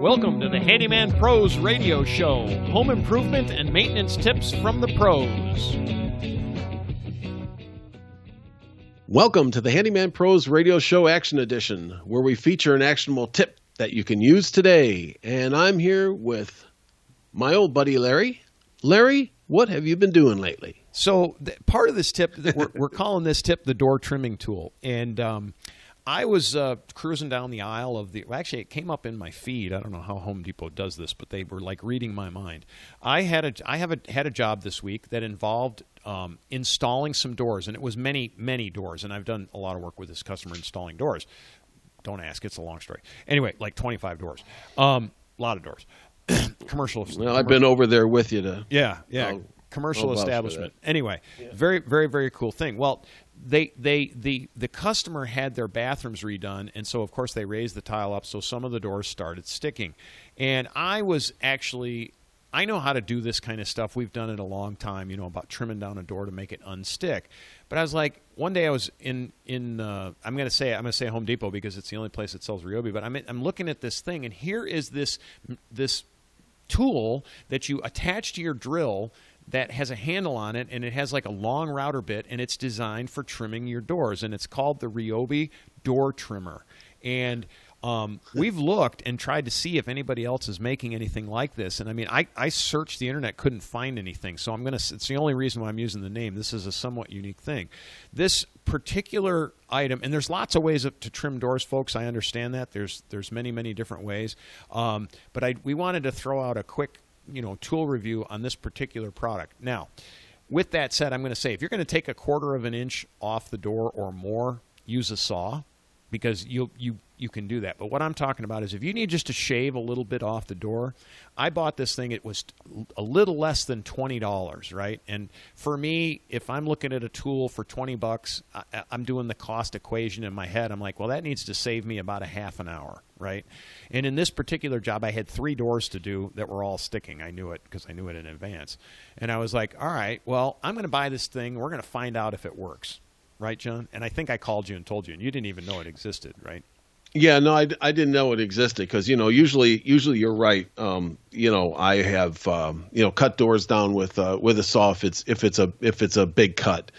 Welcome to the Handyman Pros Radio Show home improvement and maintenance tips from the pros. Welcome to the Handyman Pros Radio Show Action Edition, where we feature an actionable tip that you can use today. And I'm here with my old buddy Larry. Larry, what have you been doing lately? So, th- part of this tip, we're, we're calling this tip the door trimming tool. And um, I was uh, cruising down the aisle of the. Well, actually, it came up in my feed. I don't know how Home Depot does this, but they were like reading my mind. I had a I have a, had a job this week that involved um, installing some doors, and it was many many doors. And I've done a lot of work with this customer installing doors. Don't ask; it's a long story. Anyway, like twenty five doors, um, a lot of doors. commercial. Well, I've been over there with you to. Yeah, yeah. I'll- commercial I'll establishment. Anyway, very, very, very cool thing. Well, they, they, the, the customer had their bathrooms redone, and so of course they raised the tile up, so some of the doors started sticking. And I was actually, I know how to do this kind of stuff. We've done it a long time, you know, about trimming down a door to make it unstick. But I was like, one day I was in in uh, I'm going to say I'm going to say Home Depot because it's the only place that sells Ryobi. But I'm I'm looking at this thing, and here is this this tool that you attach to your drill that has a handle on it and it has like a long router bit and it's designed for trimming your doors and it's called the Ryobi door trimmer. And um, we've looked and tried to see if anybody else is making anything like this and i mean i, I searched the internet couldn't find anything. So i'm going to it's the only reason why i'm using the name. This is a somewhat unique thing. This particular item and there's lots of ways of, to trim doors folks. I understand that. There's there's many many different ways. Um, but I, we wanted to throw out a quick you know tool review on this particular product. Now with that said i'm going to say if you're going to take a quarter of an inch off the door or more use a saw because you you you can do that. But what I'm talking about is if you need just to shave a little bit off the door, I bought this thing. It was a little less than twenty dollars, right? And for me, if I'm looking at a tool for twenty bucks, I, I'm doing the cost equation in my head. I'm like, well, that needs to save me about a half an hour, right? And in this particular job, I had three doors to do that were all sticking. I knew it because I knew it in advance, and I was like, all right, well, I'm going to buy this thing. We're going to find out if it works right, John? And I think I called you and told you, and you didn't even know it existed, right? Yeah, no, I, I didn't know it existed because you know usually usually you're right. Um, you know I have um, you know cut doors down with uh, with a saw if it's if it's a if it's a big cut.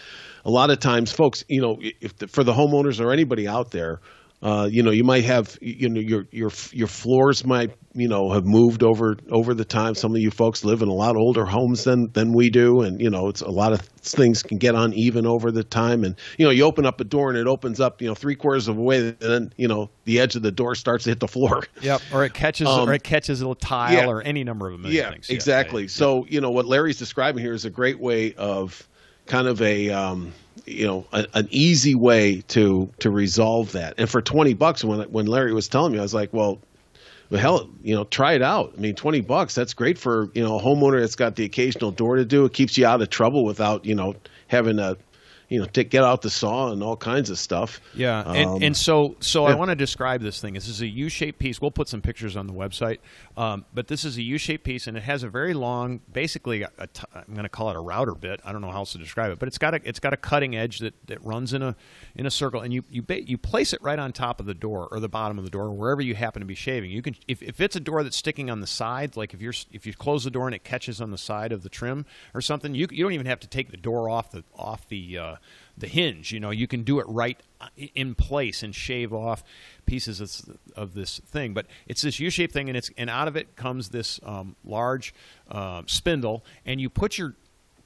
A lot of times, folks, you know, if the, for the homeowners or anybody out there, uh, you know, you might have you know your your your floors might you know have moved over over the time. Some of you folks live in a lot older homes than than we do, and you know, it's a lot of things can get uneven over the time. And you know, you open up a door and it opens up you know three quarters of a way, and then you know the edge of the door starts to hit the floor. Yep. Or it catches Um, or it catches a tile yeah. or any number of a million yeah, things. exactly. right. So you know what Larry's describing here is a great way of kind of a um, you know a, an easy way to to resolve that. And for twenty bucks, when when Larry was telling me, I was like, well. Well, hell, you know, try it out. I mean, twenty bucks. That's great for you know a homeowner that's got the occasional door to do. It keeps you out of trouble without you know having to, you know, to get out the saw and all kinds of stuff. Yeah, and, Um, and so so I want to describe this thing. This is a U-shaped piece. We'll put some pictures on the website, um, but this is a U-shaped piece, and it has a very long, basically, a, a t- I'm going to call it a router bit. I don't know how else to describe it, but it's got a it's got a cutting edge that, that runs in a in a circle, and you you ba- you place it right on top of the door or the bottom of the door, wherever you happen to be shaving. You can if, if it's a door that's sticking on the side, like if you're if you close the door and it catches on the side of the trim or something, you you don't even have to take the door off the off the uh, the hinge. You know, you can do it right uh, in place and shave off pieces of, of this thing. But it's this U-shaped thing, and it's and out of it comes this um, large uh, spindle, and you put your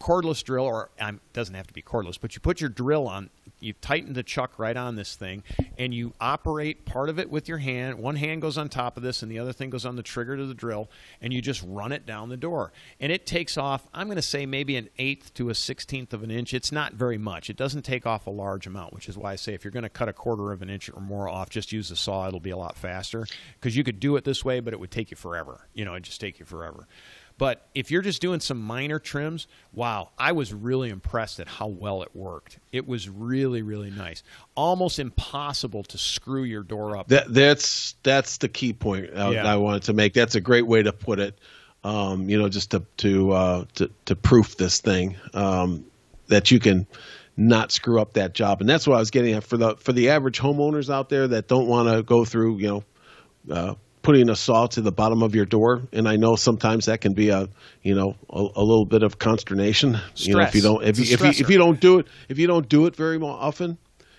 cordless drill, or um, doesn't have to be cordless, but you put your drill on. You tighten the chuck right on this thing, and you operate part of it with your hand. One hand goes on top of this, and the other thing goes on the trigger to the drill, and you just run it down the door. And it takes off. I'm going to say maybe an eighth to a sixteenth of an inch. It's not very much. It doesn't take off a large amount, which is why I say if you're going to cut a quarter of an inch or more off, just use the saw. It'll be a lot faster because you could do it this way, but it would take you forever. You know, it'd just take you forever. But if you're just doing some minor trims, wow, I was really impressed at how well it worked. It was really, really nice. Almost impossible to screw your door up. That that's that's the key point I, Yeah. I wanted to make. That's a great way to put it. Um, you know, just to to uh, to, to proof this thing um, that you can not screw up that job, and that's what I was getting at for the for the average homeowners out there that don't want to go through you know uh, putting a saw to the bottom of your door, and I know sometimes that can be a you know a, a little bit of consternation. You know, if you Stress. don't if you, if you if you don't do it if you don't do it very often,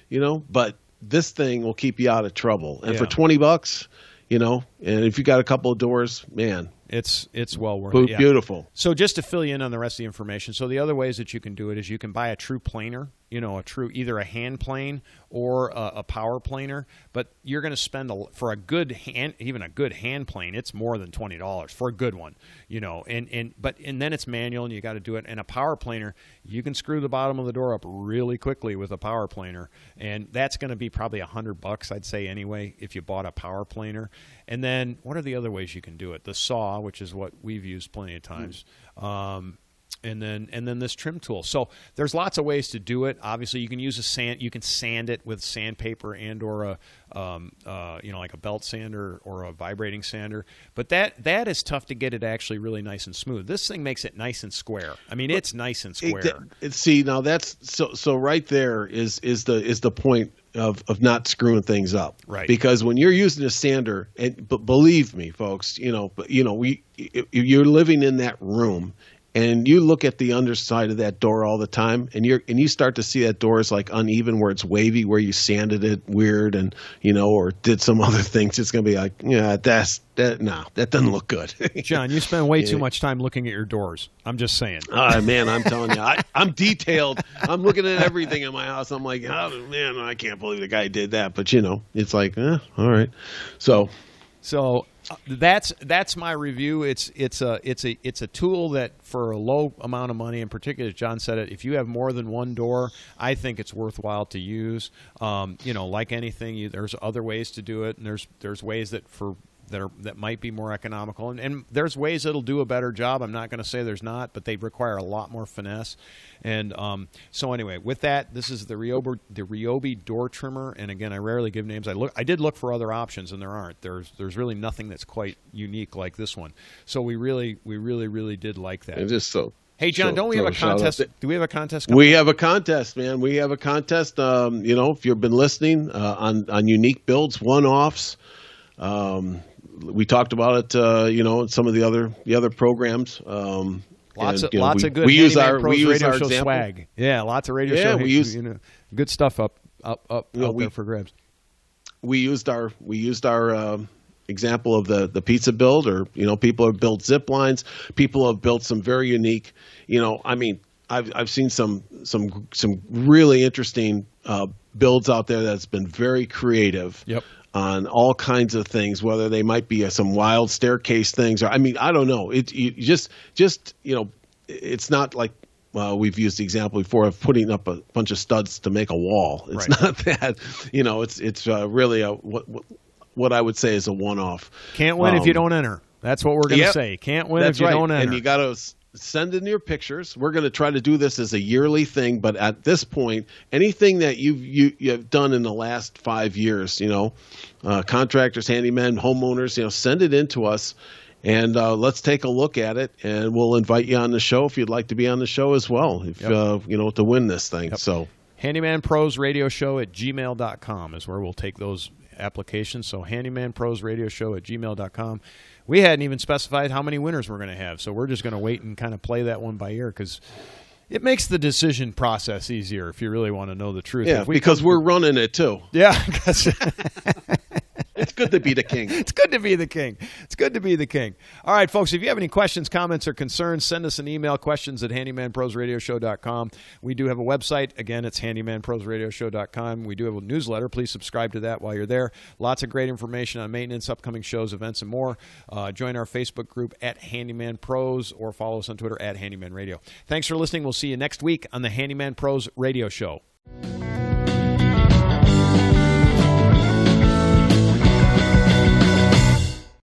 you know. But this thing will keep you out of trouble, and for twenty bucks, you know, and if you got a couple of doors, man, It's it's well worth it. Yeah. beautiful. So just to fill you in on the rest of the information, so the other ways that you can do it is you can buy a true planer, you know, a true either a hand plane or a, a power planer, but you're going to spend a, for a good hand, even a good hand plane, it's more than twenty dollars for a good one, you know, and and but and then it's manual and you got to do it. And a power planer, you can screw the bottom of the door up really quickly with a power planer, and that's going to be probably a hundred bucks, I'd say anyway, if you bought a power planer. And then what are the other ways you can do it? The saw, which is what we've used plenty of times. Um, and then and then this trim tool. So there's lots of ways to do it. Obviously, you can use a sand. You can sand it with sandpaper and or a um, uh, you know like a belt sander or a vibrating sander. But that that is tough to get it actually really nice and smooth. This thing makes it nice and square. I mean, it's nice and square. that- it- see now that's so so right there is is the is the point of of not screwing things up Right. because when you're using a sander and but believe me folks you know but you know we you're living in that room and you look at the underside of that door all the time and you're and you start to see that door is like uneven where it's wavy where you sanded it weird and you know or did some other things it's going to be like yeah that's that no that doesn't look good John, you spend way too much time looking at your doors. I'm just saying. Ah, man, I'm telling you, I, I'm detailed. I'm looking at everything in my house. I'm like, oh, man, I can't believe the guy did that. But you know, it's like, eh, all right. So So uh, that's that's my review. It's it's a it's a it's a tool that for a low amount of money, in particular, as John said it, if you have more than one door, I think it's worthwhile to use. Um, you know, like anything, you, there's other ways to do it, and there's there's ways that for that are that might be more economical, and, and there's ways that'll do a better job. I'm not going to say there's not, but they require a lot more finesse. And um, so anyway, with that, this is the Ryobi the Ryobi door trimmer. And again, I rarely give names. I look I did look for other options, and there aren't. There's there's really nothing that's quite unique like this one. So we really we really really did like that. just so. hey John, so- don't we have a contest? there. Do we have a contest? coming We have a contest, man. We have a contest. Um, you know, if you've been listening uh, on on unique builds, one offs. Um, we talked about it, uh, you know, in some of the other the other programs. Um, Lots and, of know, lots we, of good We use our we use radio our show example. swag. Yeah, lots of radio Yeah, show. we use- you know, good stuff up up up You know, out we- there for grabs. we used our we used our um, example of the the pizza build or you know people have built zip lines people have built some very unique you know i mean i've i've seen some some some really interesting uh, builds out there that's been very creative Yep. on all kinds of things whether they might be uh, some wild staircase things or i mean i don't know it just just you know it's not like uh, we've used the example before of putting up a bunch of studs to make a wall. It's Right. not that, you know. It's it's uh, really a what, what what I would say is a one-off. Can't win if you Um, don't enter. That's what we're going to Yep. say. Can't win if you right. don't enter. And you got to send in your pictures. We're going to try to do this as a yearly thing, but at this point, anything that you've you, you've done in the last five years, you know, uh, contractors, handymen, homeowners, you know, send it in to us. And uh, let's take a look at it, and we'll invite you on the show if you'd like to be on the show as well. If Yep. uh, you know to win this thing. So Handyman Pros Radio Show at gmail.com is where we'll take those applications. So Handyman Pros Radio Show at gmail.com. We hadn't even specified how many winners we're going to have, so we're just going to wait and kind of play that one by ear because it makes the decision process easier if you really want to know the truth. yeah, we because come- we're running it too. yeah, It's good to be the king. it's good to be the king. It's good to be the king. All right, folks, if you have any questions, comments, or concerns, send us an email, questions at handymanprosradioshow.com. We do have a website. Again, it's handymanprosradioshow.com. We do have a newsletter. Please subscribe to that while you're there. Lots of great information on maintenance, upcoming shows, events, and more. Uh, join our Facebook group at Handyman Pros or follow us on Twitter at Handyman Radio. Thanks for listening. We'll see you next week on the Handyman Pros Radio Show.